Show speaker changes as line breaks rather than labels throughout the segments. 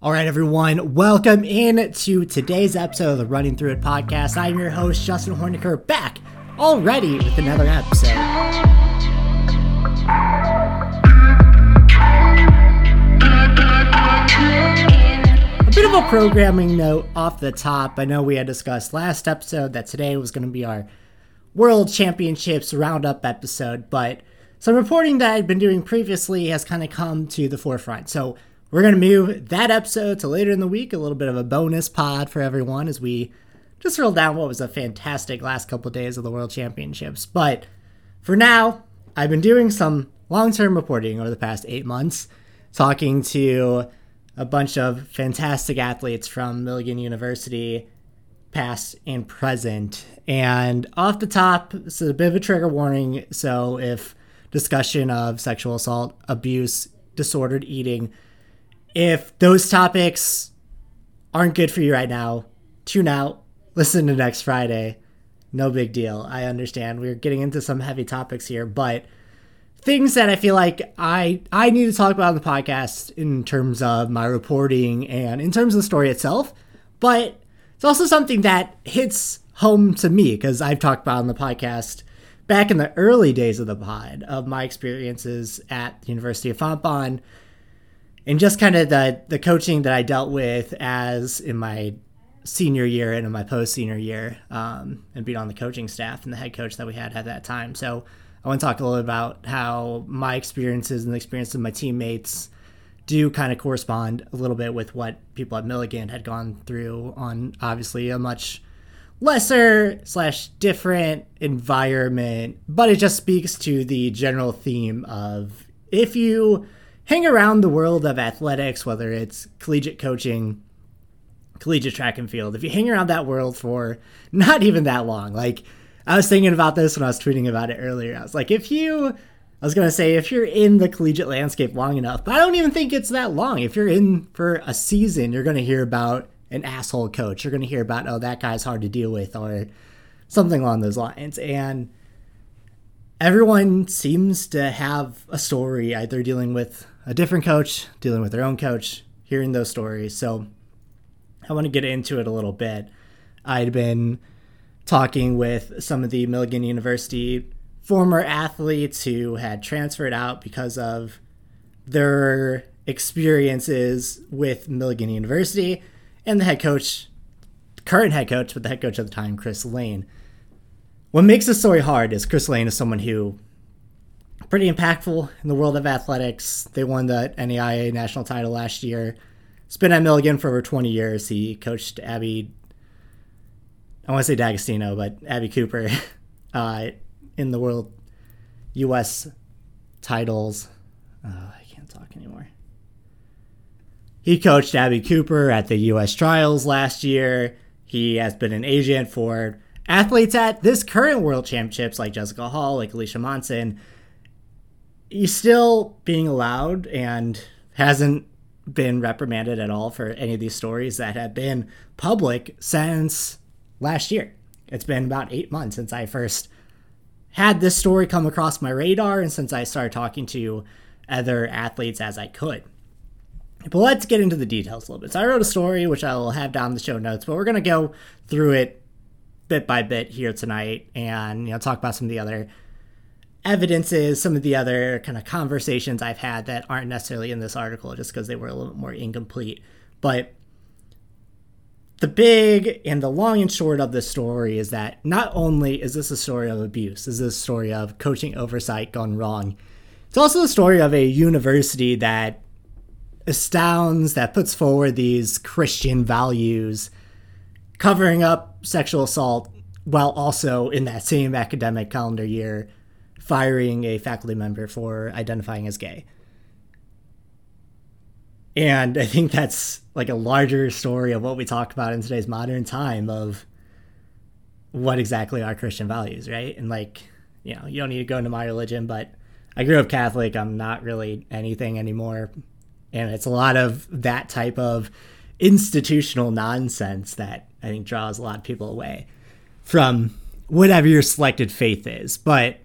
All right, everyone, welcome in to today's episode of the Running Through It podcast. I'm your host, Justin Horniker, back already with another episode. A bit of a programming note off the top. I know we had discussed last episode that today was going to be our World Championships Roundup episode, but some reporting that I'd been doing previously has kind of come to the forefront. So, we're going to move that episode to later in the week, a little bit of a bonus pod for everyone as we just roll down what was a fantastic last couple of days of the World Championships. But for now, I've been doing some long term reporting over the past eight months, talking to a bunch of fantastic athletes from Milligan University, past and present. And off the top, this is a bit of a trigger warning. So if discussion of sexual assault, abuse, disordered eating, if those topics aren't good for you right now, tune out, listen to next Friday. No big deal. I understand. We're getting into some heavy topics here, but things that I feel like I I need to talk about on the podcast in terms of my reporting and in terms of the story itself, but it's also something that hits home to me because I've talked about on the podcast back in the early days of the pod of my experiences at the University of Fontbonne and just kind of the the coaching that I dealt with as in my senior year and in my post senior year, um, and being on the coaching staff and the head coach that we had at that time. So I want to talk a little about how my experiences and the experience of my teammates do kind of correspond a little bit with what people at Milligan had gone through on obviously a much lesser slash different environment, but it just speaks to the general theme of if you hang around the world of athletics, whether it's collegiate coaching, collegiate track and field, if you hang around that world for not even that long, like I was thinking about this when I was tweeting about it earlier. I was like, if you, I was going to say, if you're in the collegiate landscape long enough, but I don't even think it's that long. If you're in for a season, you're going to hear about an asshole coach. You're going to hear about, oh, that guy's hard to deal with or something along those lines. And everyone seems to have a story either dealing with a different coach, dealing with their own coach, hearing those stories. So I want to get into it a little bit. I'd been talking with some of the Milligan University former athletes who had transferred out because of their experiences with Milligan University and the head coach, current head coach, but the head coach at the time, Chris Lane. What makes this story hard is Chris Lane is someone who pretty impactful in the world of athletics. They won the NAIA national title last year. He's been at Milligan for over 20 years. He coached Abbey, I want to say D'Agostino, but Abbey Cooper uh, in the world U.S. titles. Oh, I can't talk anymore. He coached Abbey Cooper at the U.S. trials last year. He has been an agent for athletes at this current world championships like Jessica Hull, like Alicia Monson he's still being allowed and hasn't been reprimanded at all for any of these stories that have been public since last year. It's been about eight months since I first had this story come across my radar and since I started talking to other athletes as I could. But let's get into the details a little bit. So I wrote a story which I will have down in the show notes, but we're going to go through it bit by bit here tonight and you know talk about some of the other evidences some of the other kind of conversations I've had that aren't necessarily in this article just because they were a little more incomplete. But the big and the long and short of the story is that not only is this a story of abuse, is this a story of coaching oversight gone wrong, it's also the story of a university that astounds, that puts forward these Christian values, covering up sexual assault while also in that same academic calendar year firing a faculty member for identifying as gay. And I think that's like a larger story of what we talk about in today's modern time of what exactly are Christian values, right? And like, you know, you don't need to go into my religion, but I grew up Catholic. I'm not really anything anymore. And it's a lot of that type of institutional nonsense that I think draws a lot of people away from whatever your selected faith is. But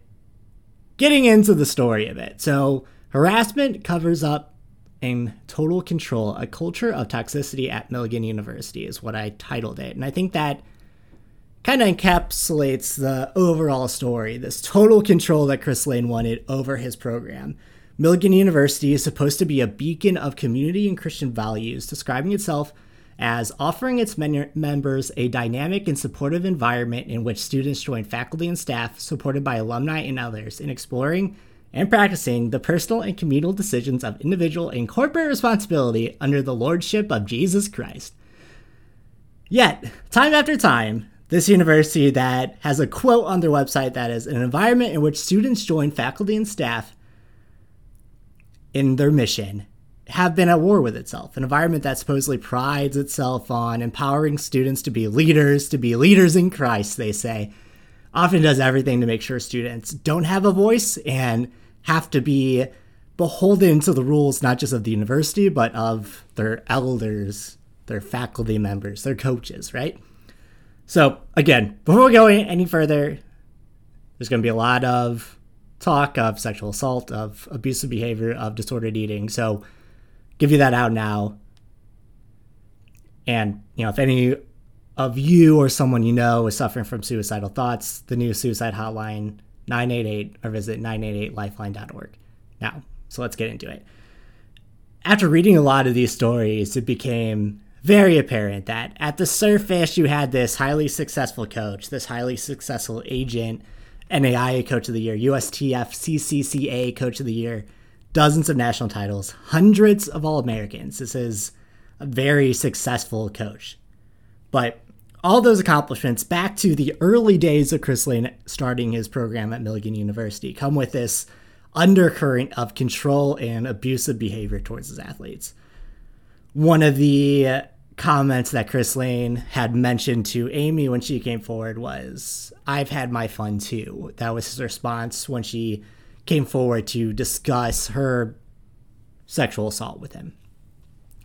getting into the story of it. So, harassment covers up and total control, a culture of toxicity at Milligan University is what I titled it. And I think that kind of encapsulates the overall story this total control that Chris Lane wanted over his program. Milligan University is supposed to be a beacon of community and Christian values, describing itself as offering its men- members a dynamic and supportive environment in which students join faculty and staff, supported by alumni and others, in exploring and practicing the personal and communal decisions of individual and corporate responsibility under the lordship of Jesus Christ. Yet, time after time, this university that has a quote on their website that is an environment in which students join faculty and staff in their mission have been at war with itself. An environment that supposedly prides itself on empowering students to be leaders, to be leaders in Christ, they say, often does everything to make sure students don't have a voice and have to be beholden to the rules, not just of the university, but of their elders, their faculty members, their coaches, right? So, again, before we go any further, there's going to be a lot of talk of sexual assault, of abusive behavior, of disordered eating. So, give you that out now. And, you know, if any of you or someone you know is suffering from suicidal thoughts, the new suicide hotline 988 or visit 988lifeline.org. Now, so let's get into it. After reading a lot of these stories, it became very apparent that at the surface you had this highly successful coach, this highly successful agent, NAIA coach of the year, USTFCCCA coach of the year, dozens of national titles, hundreds of All Americans. This is a very successful coach. But all those accomplishments back to the early days of Chris Lane starting his program at Milligan University come with this undercurrent of control and abusive behavior towards his athletes. One of the comments that Chris Lane had mentioned to Amy when she came forward was, I've had my fun too. That was his response when she came forward to discuss her sexual assault with him.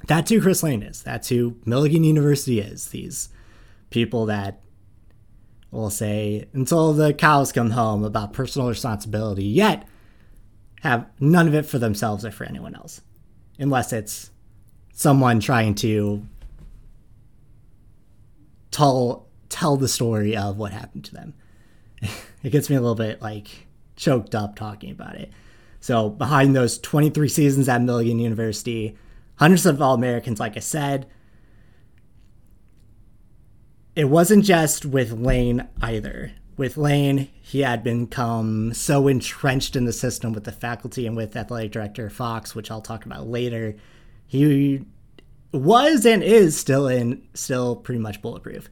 That's who Chris Lane is. That's who Milligan University is. These people that will say until the cows come home about personal responsibility, yet have none of it for themselves or for anyone else, unless it's someone trying to tell tell the story of what happened to them. it gets me a little bit like choked up talking about it. So behind those 23 seasons at Milligan University, hundreds of All Americans, like I said, it wasn't just with Lane either. With Lane, he had become so entrenched in the system with the faculty and with athletic director Fox, which I'll talk about later. He was and is still in still pretty much bulletproof.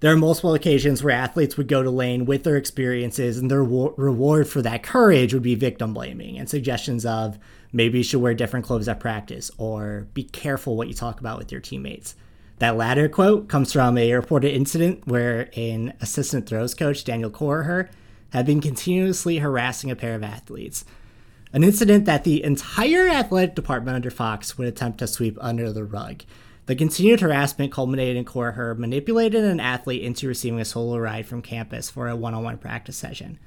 There are multiple occasions where athletes would go to Lane with their experiences, and their wo- reward for that courage would be victim blaming and suggestions of maybe you should wear different clothes at practice or be careful what you talk about with your teammates. That latter quote comes from a reported incident where an assistant throws coach, Daniel Corher, had been continuously harassing a pair of athletes an incident that the entire athletic department under Fox would attempt to sweep under the rug. The continued harassment culminated in Corher manipulated an athlete into receiving a solo ride from campus for a one on one practice session.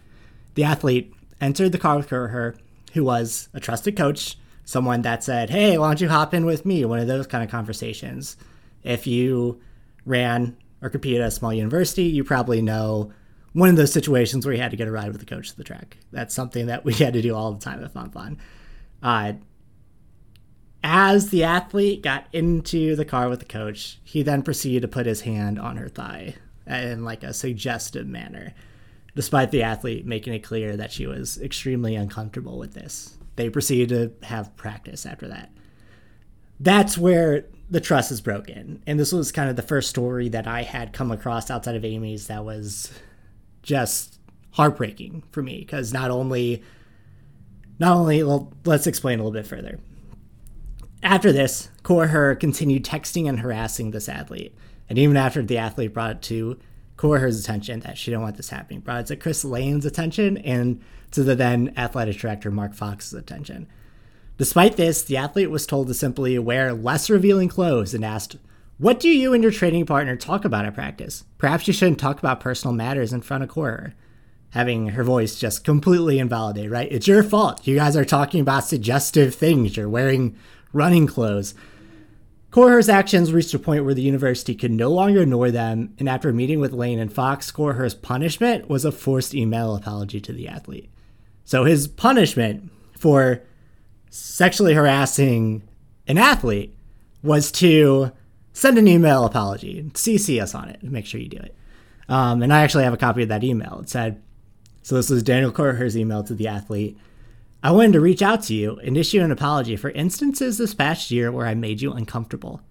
The athlete entered the car with Corher, who was a trusted coach, someone that said, Hey, why don't you hop in with me? One of those kind of conversations. If you ran or competed at a small university, you probably know one of those situations where you had to get a ride with the coach to the track. That's something that we had to do all the time at Fontbonne. Uh, as the athlete got into the car with the coach, he then proceeded to put his hand on her thigh in like a suggestive manner, despite the athlete making it clear that she was extremely uncomfortable with this. They proceeded to have practice after that. That's where the trust is broken. And this was kind of the first story that I had come across outside of Amy's that was just heartbreaking for me because not only not only well, let's explain a little bit further. After this, Corher continued texting and harassing this athlete. And even after the athlete brought it to Corher's attention that she didn't want this happening, brought it to Chris Lane's attention and to the then athletic director Mark Fox's attention. Despite this, the athlete was told to simply wear less revealing clothes and asked what do you and your training partner talk about at practice? Perhaps you shouldn't talk about personal matters in front of Corher. Having her voice just completely invalidated, right? It's your fault. You guys are talking about suggestive things. You're wearing running clothes. Korher's actions reached a point where the university could no longer ignore them, and after meeting with Lane and Fox, Korher's punishment was a forced email apology to the athlete. So his punishment for sexually harassing an athlete was to send an email apology, CC us on it, make sure you do it. Um, and I actually have a copy of that email. It said, so this was Daniel Korher's email to the athlete. I wanted to reach out to you and issue an apology for instances this past year where I made you uncomfortable.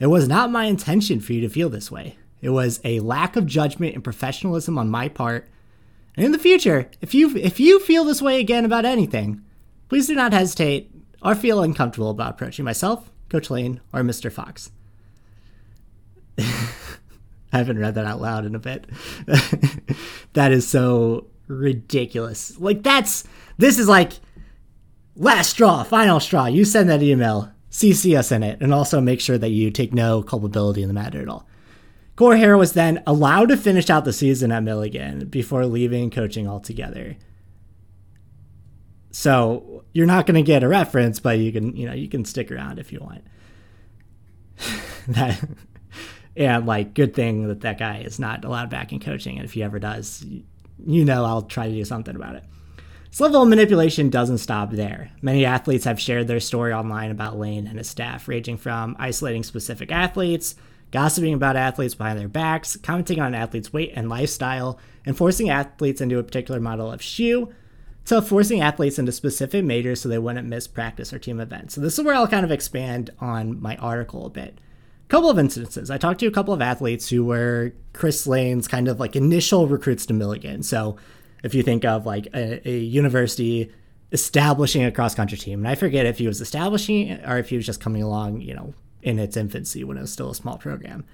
It was not my intention for you to feel this way. It was a lack of judgment and professionalism on my part. And in the future, if you if you feel this way again about anything, please do not hesitate or feel uncomfortable about approaching myself, Coach Lane, or Mr. Fox. I haven't read that out loud in a bit. that is so ridiculous. Like that's this is like last straw, final straw. You send that email, CC us in it, and also make sure that you take no culpability in the matter at all. Korher was then allowed to finish out the season at Milligan before leaving coaching altogether. So you're not going to get a reference, but you can, you know, you can stick around if you want. that, and like, good thing that that guy is not allowed back in coaching, and if he ever does, you know, I'll try to do something about it. Level manipulation doesn't stop there. Many athletes have shared their story online about Lane and his staff, ranging from isolating specific athletes, gossiping about athletes behind their backs, commenting on athletes' weight and lifestyle, and forcing athletes into a particular model of shoe, to forcing athletes into specific majors so they wouldn't miss practice or team events. So this is where I'll kind of expand on my article a bit. A couple of instances. I talked to a couple of athletes who were Chris Lane's kind of like initial recruits to Milligan. So if you think of like a, a university establishing a cross country team, and I forget if he was establishing or if he was just coming along, you know, in its infancy when it was still a small program.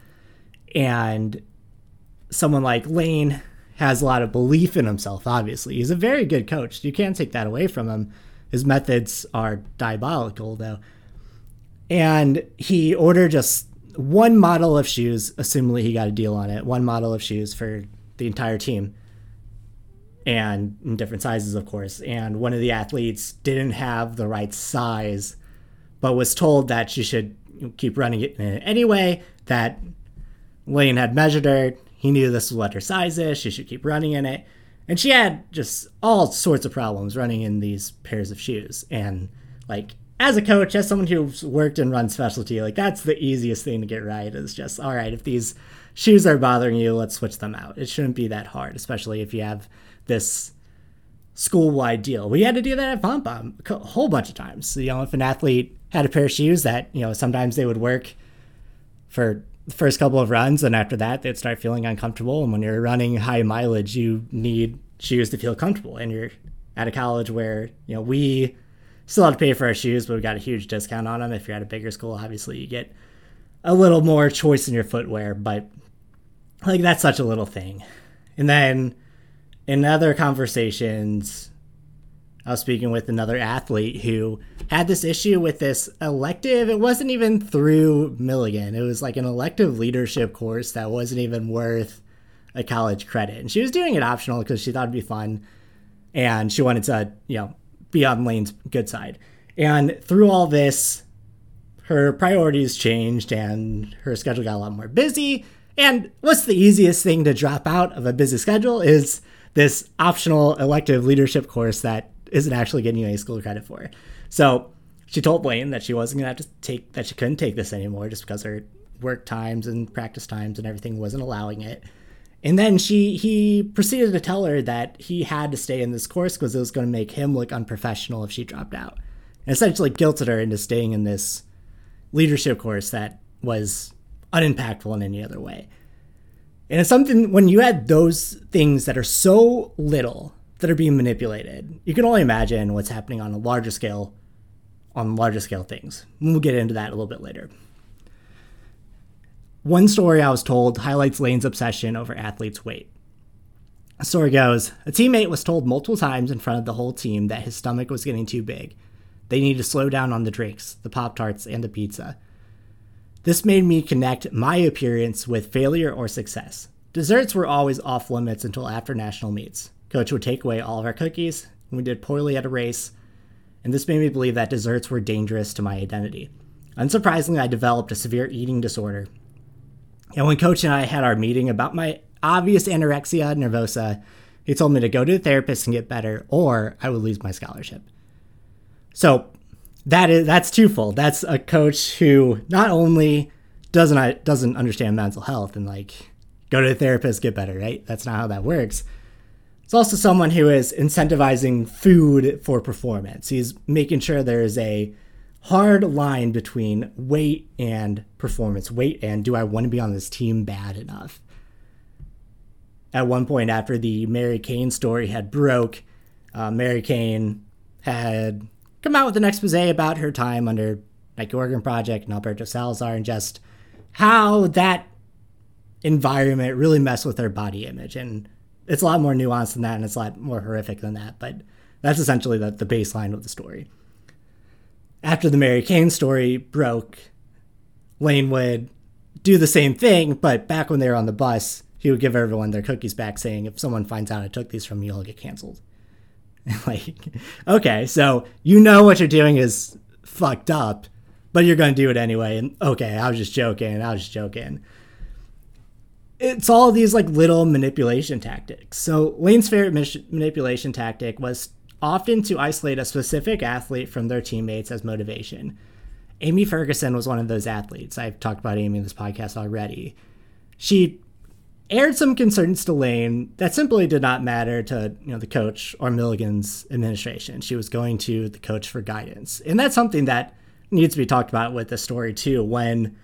And someone like Lane has a lot of belief in himself, obviously. He's a very good coach. You can't take that away from him. His methods are diabolical, though. And he ordered just one model of shoes, assuming he got a deal on it, one model of shoes for the entire team and in different sizes, of course. And one of the athletes didn't have the right size, but was told that she should keep running it anyway. That Lane had measured her. He knew this was what her size is. She should keep running in it. And she had just all sorts of problems running in these pairs of shoes. And like as a coach, as someone who's worked and run specialty, like that's the easiest thing to get right is just all right, if these shoes are bothering you, let's switch them out. It shouldn't be that hard, especially if you have this school wide deal. We had to do that at Pom Pom a whole bunch of times. You know, if an athlete had a pair of shoes that, you know, sometimes they would work for the first couple of runs, and after that, they'd start feeling uncomfortable. And when you're running high mileage, you need shoes to feel comfortable. And you're at a college where, you know, we still have to pay for our shoes, but we got a huge discount on them. If you're at a bigger school, obviously you get a little more choice in your footwear, but like that's such a little thing. And then in other conversations, I was speaking with another athlete who had this issue with this elective. It wasn't even through Milligan. It was like an elective leadership course that wasn't even worth a college credit. And she was doing it optional because she thought it'd be fun and she wanted to, you know, be on Lane's good side. And through all this, her priorities changed and her schedule got a lot more busy. And what's the easiest thing to drop out of a busy schedule is this optional elective leadership course that isn't actually getting you any school credit for. So she told Lane that she wasn't gonna have to take that she couldn't take this anymore just because her work times and practice times and everything wasn't allowing it. And then she he proceeded to tell her that he had to stay in this course because it was going to make him look unprofessional if she dropped out. And essentially guilted her into staying in this leadership course that was unimpactful in any other way. And it's something when you add those things that are so little that are being manipulated, you can only imagine what's happening on a larger scale, on larger scale things. We'll get into that a little bit later. One story I was told highlights Lane's obsession over athletes' weight. The story goes A teammate was told multiple times in front of the whole team that his stomach was getting too big. They needed to slow down on the drinks, the Pop Tarts, and the pizza. This made me connect my appearance with failure or success. Desserts were always off limits until after national meets. Coach would take away all of our cookies when we did poorly at a race, and this made me believe that desserts were dangerous to my identity. Unsurprisingly, I developed a severe eating disorder. And when Coach and I had our meeting about my obvious anorexia nervosa, he told me to go to a therapist and get better, or I would lose my scholarship. So that is that's twofold. That's a coach who not only doesn't doesn't understand mental health and like go to a therapist, get better, right? That's not how that works. It's also someone who is incentivizing food for performance. He's making sure there is a hard line between weight and performance. Weight and do I want to be on this team bad enough? At one point, after the Mary Cain story had broke, uh, Mary Cain had come out with an expose about her time under Nike Oregon Project and Alberto Salazar and just how that environment really messed with her body image. And it's a lot more nuanced than that and it's a lot more horrific than that. But that's essentially the, the baseline of the story. After the Mary Cain story broke, Lane would do the same thing, but back when they were on the bus, he would give everyone their cookies back, saying, If someone finds out I took these from you, I'll get canceled. like, okay, so you know what you're doing is fucked up, but you're going to do it anyway. And okay, I was just joking. I was just joking. It's all these like little manipulation tactics. So Lane's favorite manipulation tactic was often to isolate a specific athlete from their teammates as motivation. Amy Ferguson was one of those athletes. I've talked about Amy in this podcast already. She aired some concerns to Lane that simply did not matter to you know the coach or Milligan's administration. She was going to the coach for guidance, and that's something that needs to be talked about with the story too. When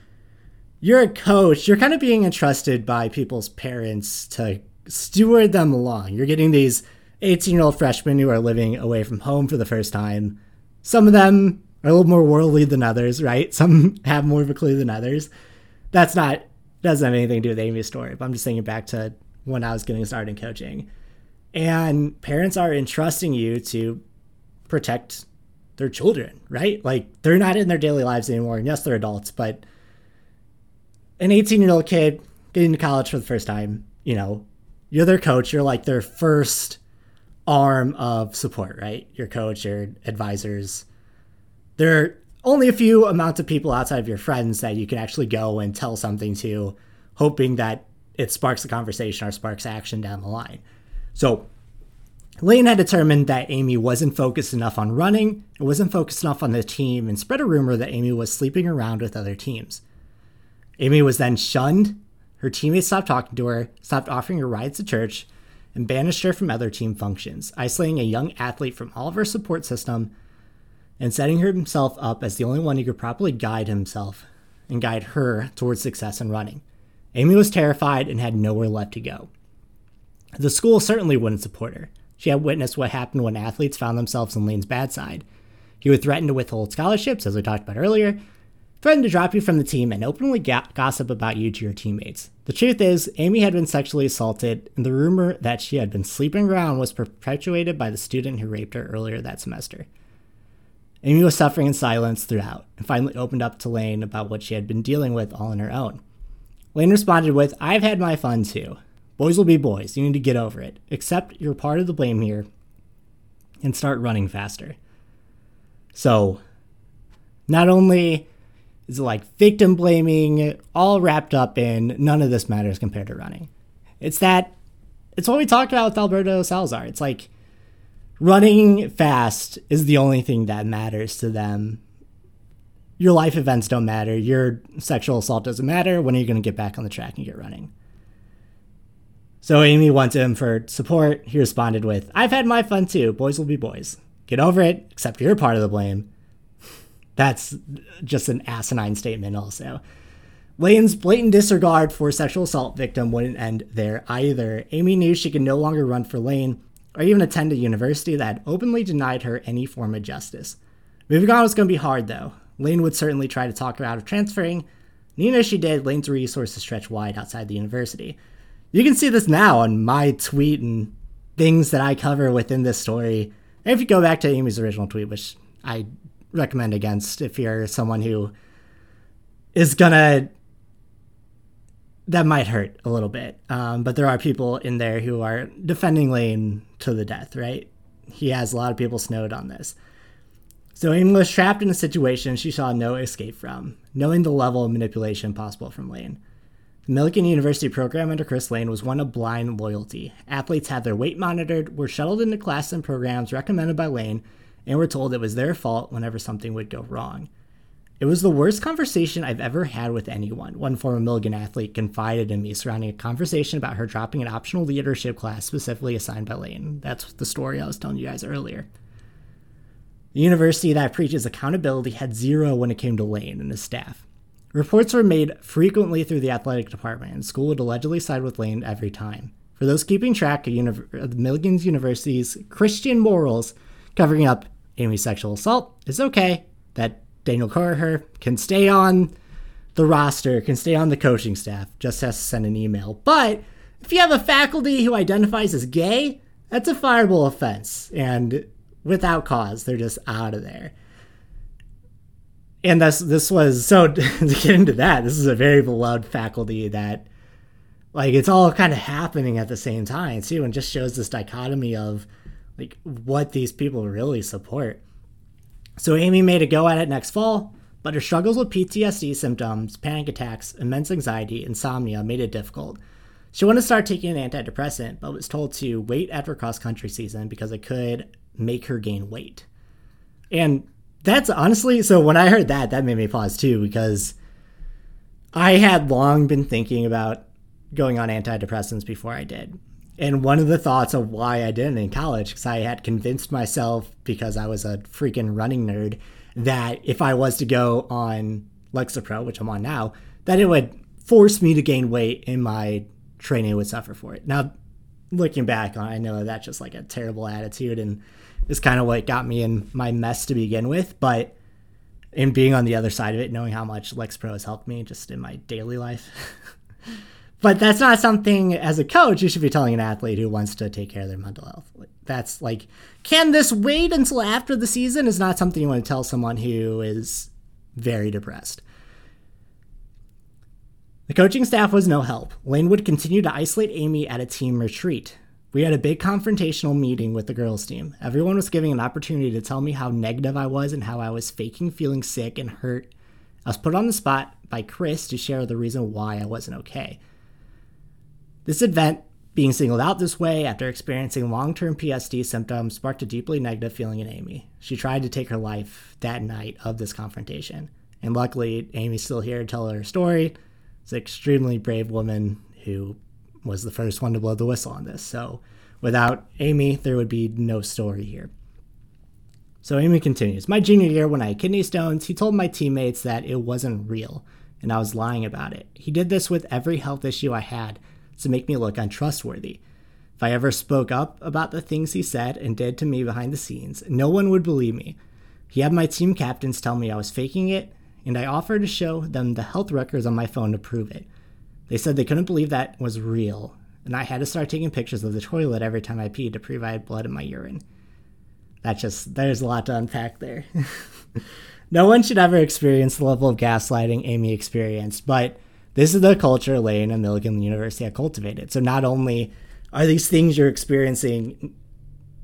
you're a coach, you're kind of being entrusted by people's parents to steward them along. You're getting these 18 year old freshmen who are living away from home for the first time. Some of them are a little more worldly than others, right? Some have more of a clue than others. That's not doesn't have anything to do with Amy's story, but I'm just thinking back to when I was getting started in coaching. And parents are entrusting you to protect their children, right? Like they're not in their daily lives anymore. And yes, they're adults, but an 18 year old kid getting to college for the first time, you know, you're their coach. You're like their first arm of support, right? Your coach, your advisors. They're only a few amounts of people outside of your friends that you can actually go and tell something to, hoping that it sparks a conversation or sparks action down the line. So Lane had determined that Amy wasn't focused enough on running, and wasn't focused enough on the team, and spread a rumor that Amy was sleeping around with other teams. Amy was then shunned. Her teammates stopped talking to her, stopped offering her rides to church, and banished her from other team functions, isolating a young athlete from all of her support system and setting himself up as the only one who could properly guide himself and guide her towards success in running. Amy was terrified and had nowhere left to go. The school certainly wouldn't support her. She had witnessed what happened when athletes found themselves on Lane's bad side. He would threaten to withhold scholarships, as we talked about earlier, threaten to drop you from the team, and openly ga- gossip about you to your teammates. The truth is, Amy had been sexually assaulted, and the rumor that she had been sleeping around was perpetuated by the student who raped her earlier that semester. Amy was suffering in silence throughout and finally opened up to Lane about what she had been dealing with all on her own. Lane responded with, I've had my fun too. Boys will be boys. You need to get over it. Accept you're part of the blame here and start running faster. So, not only is it like victim blaming, all wrapped up in none of this matters compared to running. It's that, it's what we talked about with Alberto Salazar. It's like, running fast is the only thing that matters to them. Your life events don't matter. Your sexual assault doesn't matter. When are you going to get back on the track and get running? So Amy went to him for support. He responded with, I've had my fun too. Boys will be boys. Get over it, except you're part of the blame. That's just an asinine statement, also. Lane's blatant disregard for sexual assault victim wouldn't end there either. Amy knew she could no longer run for Lane or even attend a university that openly denied her any form of justice. Moving on was going to be hard, though. Lane would certainly try to talk her out of transferring. As she did, Lane's resources stretched wide outside the university. You can see this now on my tweet and things that I cover within this story. And if you go back to Amy's original tweet, which I recommend against if you're someone who is gonna that might hurt a little bit. Um, but there are people in there who are defending Lane to the death, right? He has a lot of people snowed on this. So Amy was trapped in a situation she saw no escape from, knowing the level of manipulation possible from Lane. The Milligan University program under Chris Lane was one of blind loyalty. Athletes had their weight monitored, were shuttled into classes and programs recommended by Lane, and were told it was their fault whenever something would go wrong. It was the worst conversation I've ever had with anyone, one former Milligan athlete confided in me surrounding a conversation about her dropping an optional leadership class specifically assigned by Lane. That's the story I was telling you guys earlier. The university that preaches accountability had zero when it came to Lane and his staff. Reports were made frequently through the athletic department, and school would allegedly side with Lane every time. For those keeping track of, of uh, Milligan's University's Christian morals covering up Amy's sexual assault, is okay that Daniel Carter can stay on the roster, can stay on the coaching staff, just has to send an email. But if you have a faculty who identifies as gay, that's a fireable offense. And without cause. They're just out of there. And this this was so to get into that. This is a very beloved faculty that, like, it's all kind of happening at the same time too, and just shows this dichotomy of like what these people really support. So Amy made a go at it next fall, but her struggles with PTSD symptoms, panic attacks, immense anxiety, insomnia made it difficult. She wanted to start taking an antidepressant, but was told to wait after cross country season because it could make her gain weight. And that's honestly so when I heard that, that made me pause too, because I had long been thinking about going on antidepressants before I did. And one of the thoughts of why I didn't in college, because I had convinced myself, because I was a freaking running nerd, that if I was to go on Lexapro, which I'm on now, that it would force me to gain weight and my training would suffer for it. Now, looking back on, I know that's just like a terrible attitude and is kind of what got me in my mess to begin with. But in being on the other side of it, knowing how much Lexapro has helped me just in my daily life. but that's not something as a coach you should be telling an athlete who wants to take care of their mental health. That's like, can this wait until after the season? Is not something you want to tell someone who is very depressed. The coaching staff was no help. Lane would continue to isolate Amy at a team retreat. We had a big confrontational meeting with the girls' team. Everyone was giving an opportunity to tell me how negative I was and how I was faking feeling sick and hurt. I was put on the spot by Chris to share the reason why I wasn't okay. This event, being singled out this way after experiencing long term PTSD symptoms, sparked a deeply negative feeling in Amy. She tried to take her life that night of this confrontation. And luckily, Amy's still here to tell her story it's an extremely brave woman who was the first one to blow the whistle on this. So without Amy, there would be no story here. So Amy continues My junior year, when I had kidney stones, he told my teammates that it wasn't real, and I was lying about it. He did this with every health issue I had to make me look untrustworthy. If I ever spoke up about the things he said and did to me behind the scenes, no one would believe me. He had my team captains tell me I was faking it and I offered to show them the health records on my phone to prove it. They said they couldn't believe that was real, and I had to start taking pictures of the toilet every time I peed to prove I had blood in my urine. That just, there's a lot to unpack there. no one should ever experience the level of gaslighting Amy experienced, but this is the culture Lane and Milligan University have cultivated. So not only are these things you're experiencing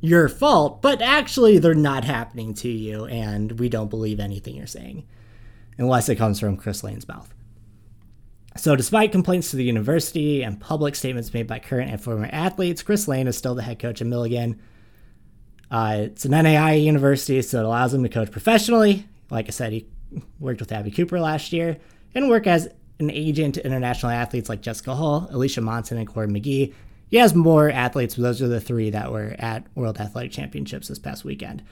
your fault, but actually they're not happening to you, and we don't believe anything you're saying unless it comes from Chris Lane's mouth. So, despite complaints to the university and public statements made by current and former athletes, Chris Lane is still the head coach at Milligan. Uh, it's an NAIA university, so it allows him to coach professionally. Like I said, he worked with Abbey Cooper last year and work as an agent to international athletes like Jessica Hull, Alicia Monson, and Cory McGee. He has more athletes, but those are the three that were at World Athletic Championships this past weekend.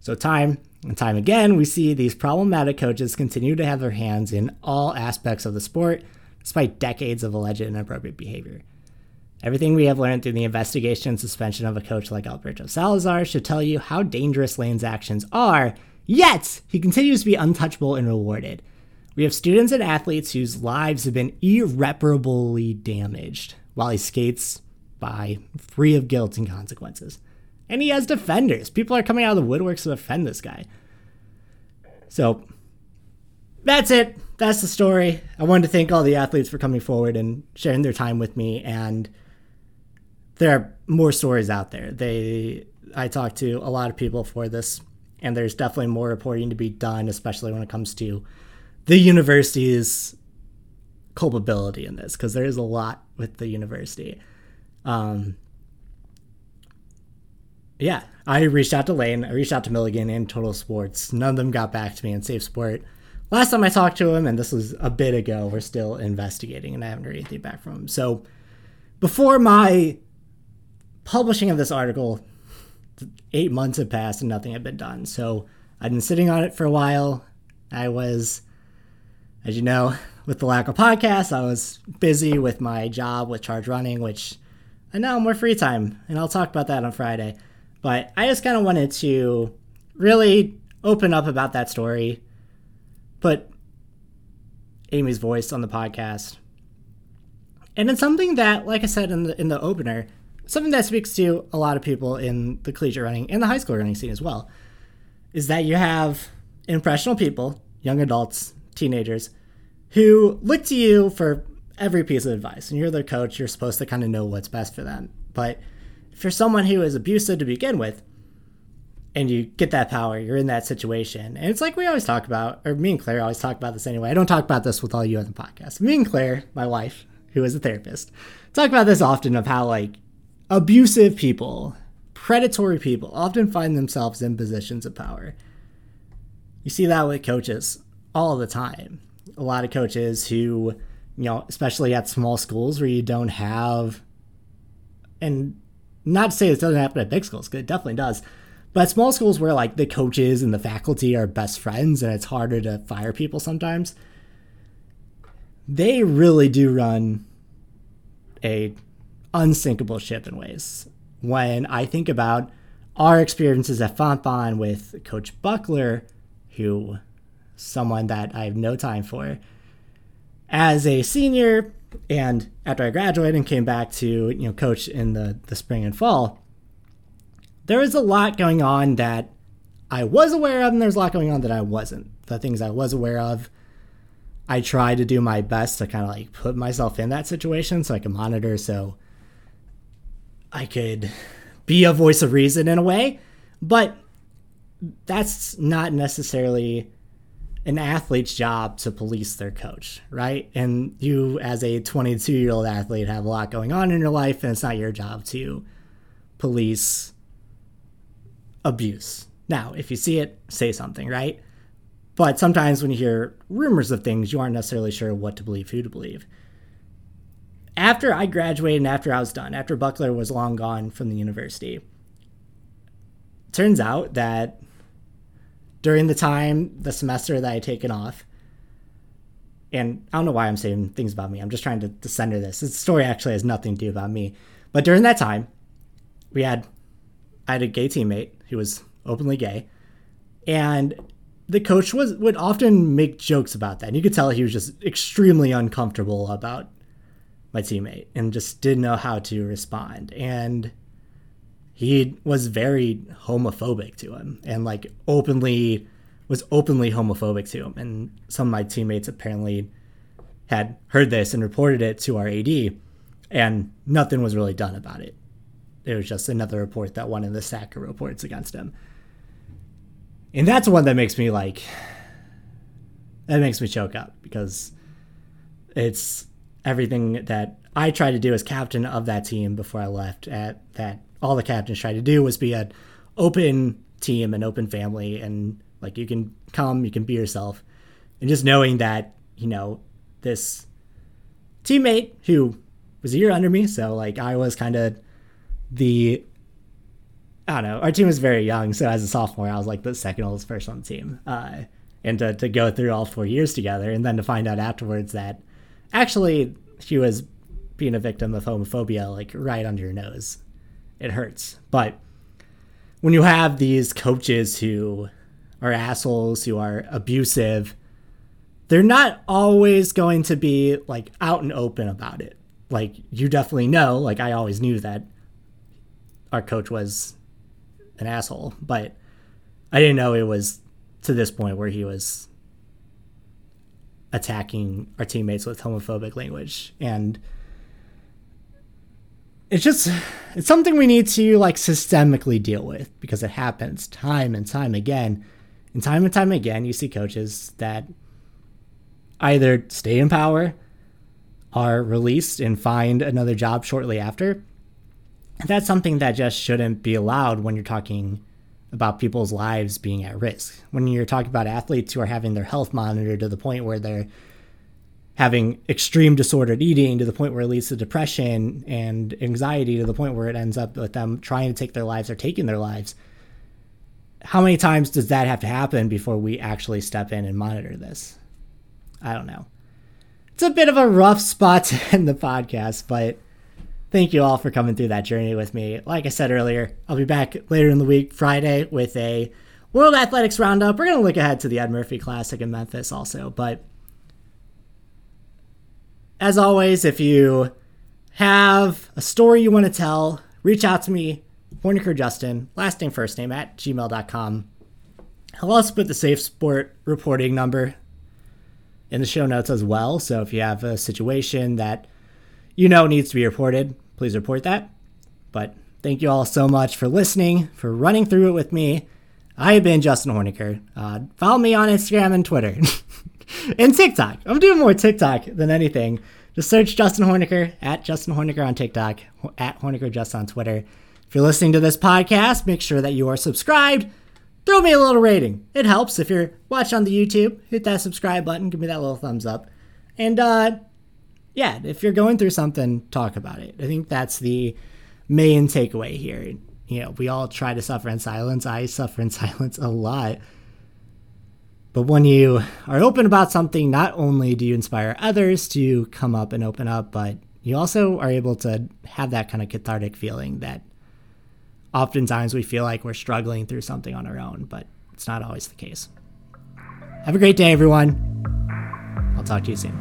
So, time and time again, we see these problematic coaches continue to have their hands in all aspects of the sport, despite decades of alleged inappropriate behavior. Everything we have learned through the investigation and suspension of a coach like Alberto Salazar should tell you how dangerous Lane's actions are, yet he continues to be untouchable and rewarded. We have students and athletes whose lives have been irreparably damaged while he skates by free of guilt and consequences. And he has defenders. People are coming out of the woodworks to defend this guy. So that's it. That's the story. I wanted to thank all the athletes for coming forward and sharing their time with me. And there are more stories out there. They I talked to a lot of people for this And there's definitely more reporting to be done, especially when it comes to the university's culpability in this, because there is a lot with the university. Um, yeah, I reached out to Lane, I reached out to Milligan and Total Sports. None of them got back to me in SafeSport. Last time I talked to him, and this was a bit ago, we're still investigating and I haven't heard anything back from him. So before my publishing of this article, eight months had passed and nothing had been done. So I'd been sitting on it for a while. I was, as you know, with the lack of podcasts, I was busy with my job with Charge Running, which I now more free time, and I'll talk about that on Friday. But I just kind of wanted to really open up about that story, put Amy's voice on the podcast, and it's something that, like I said in the in the opener, something that speaks to a lot of people in the collegiate running and the high school running scene as well, is that you have impressionable people, young adults, teenagers, who look to you for every piece of advice. And you're their coach, you're supposed to kind of know what's best for them. But if you're someone who is abusive to begin with, and you get that power, you're in that situation. And it's like we always talk about, or me and Claire always talk about this anyway. I don't talk about this with all you on the podcast. Me and Claire, my wife, who is a therapist, talk about this often of how like abusive people, predatory people often find themselves in positions of power. You see that with coaches all the time. A lot of coaches who, you know, especially at small schools where you don't have, and not to say this doesn't happen at big schools, because it definitely does, but small schools where like the coaches and the faculty are best friends and it's harder to fire people sometimes, they really do run a unsinkable ship in ways. When I think about our experiences at Fontbonne with Coach Buckler, who someone that I have no time for, as a senior and after I graduated and came back to you know coach in the, the spring and fall, there was a lot going on that I was aware of and there's a lot going on that I wasn't. The things I was aware of, I tried to do my best to kind of like put myself in that situation so I can monitor so I could be a voice of reason in a way, but that's not necessarily an athlete's job to police their coach, right? And you, as a 22 year old athlete, have a lot going on in your life, and it's not your job to police abuse. Now, if you see it, say something, right? But sometimes when you hear rumors of things, you aren't necessarily sure what to believe, who to believe after I graduated and after I was done, after Buckler was long gone from the university, turns out that during the time, the semester that I taken off, and I don't know why I'm saying things about me. I'm just trying to, to center this. This story actually has nothing to do about me. But during that time, we had I had a gay teammate who was openly gay, and the coach was would often make jokes about that. And you could tell he was just extremely uncomfortable about my teammate and just didn't know how to respond. And he was very homophobic to him and like openly was openly homophobic to him. And some of my teammates apparently had heard this and reported it to our AD, and nothing was really done about it. It was just another report that one of the SACA reports against him. And that's one that makes me like, that makes me choke up because it's everything that I tried to do as captain of that team before I left. At that, all the captains tried to do was be an open team, an open family, and like you can come, you can be yourself, and just knowing that you know this teammate who was a year under me, so like I was kind of the I don't know. Our team was very young, so as a sophomore, I was like the second oldest person on the team. Uh, and to, to go through all four years together, and then to find out afterwards that actually she was being a victim of homophobia like right under your nose. It hurts. But when you have these coaches who are assholes, who are abusive, they're not always going to be like out and open about it. Like you definitely know, like I always knew that our coach was an asshole, but I didn't know it was to this point where he was attacking our teammates with homophobic language and it's just it's something we need to like systemically deal with because it happens time and time again. And time and time again, you see coaches that either stay in power, are released, and find another job shortly after. That's something that just shouldn't be allowed when you're talking about people's lives being at risk. When you're talking about athletes who are having their health monitored to the point where they're having extreme disordered eating to the point where it leads to depression and anxiety to the point where it ends up with them trying to take their lives or taking their lives. How many times does that have to happen before we actually step in and monitor this? I don't know. It's a bit of a rough spot to end the podcast, but thank you all for coming through that journey with me. Like I said earlier, I'll be back later in the week, Friday, with a World Athletics Roundup. We're going to look ahead to the Ed Murphy Classic in Memphis also, but as always, if you have a story you want to tell, reach out to me, Horniker Justin, last name, first name, at gmail.com. I'll also put the SafeSport reporting number in the show notes as well. So if you have a situation that you know needs to be reported, please report that. But thank you all so much for listening, for running through it with me. I have been Justin Horniker. Uh, follow me on Instagram and Twitter. and TikTok. I'm doing more TikTok than anything. Just search Justin Horniker at Justin Horniker on TikTok, at Horniker Just on Twitter. If you're listening to this podcast, make sure that you are subscribed. Throw me a little rating. It helps. If you're watching on the YouTube, hit that subscribe button, give me that little thumbs up. And uh yeah, if you're going through something, talk about it. I think that's the main takeaway here. You know, we all try to suffer in silence. I suffer in silence a lot but when you are open about something, not only do you inspire others to come up and open up, but you also are able to have that kind of cathartic feeling that oftentimes we feel like we're struggling through something on our own, but it's not always the case. Have a great day, everyone. I'll talk to you soon.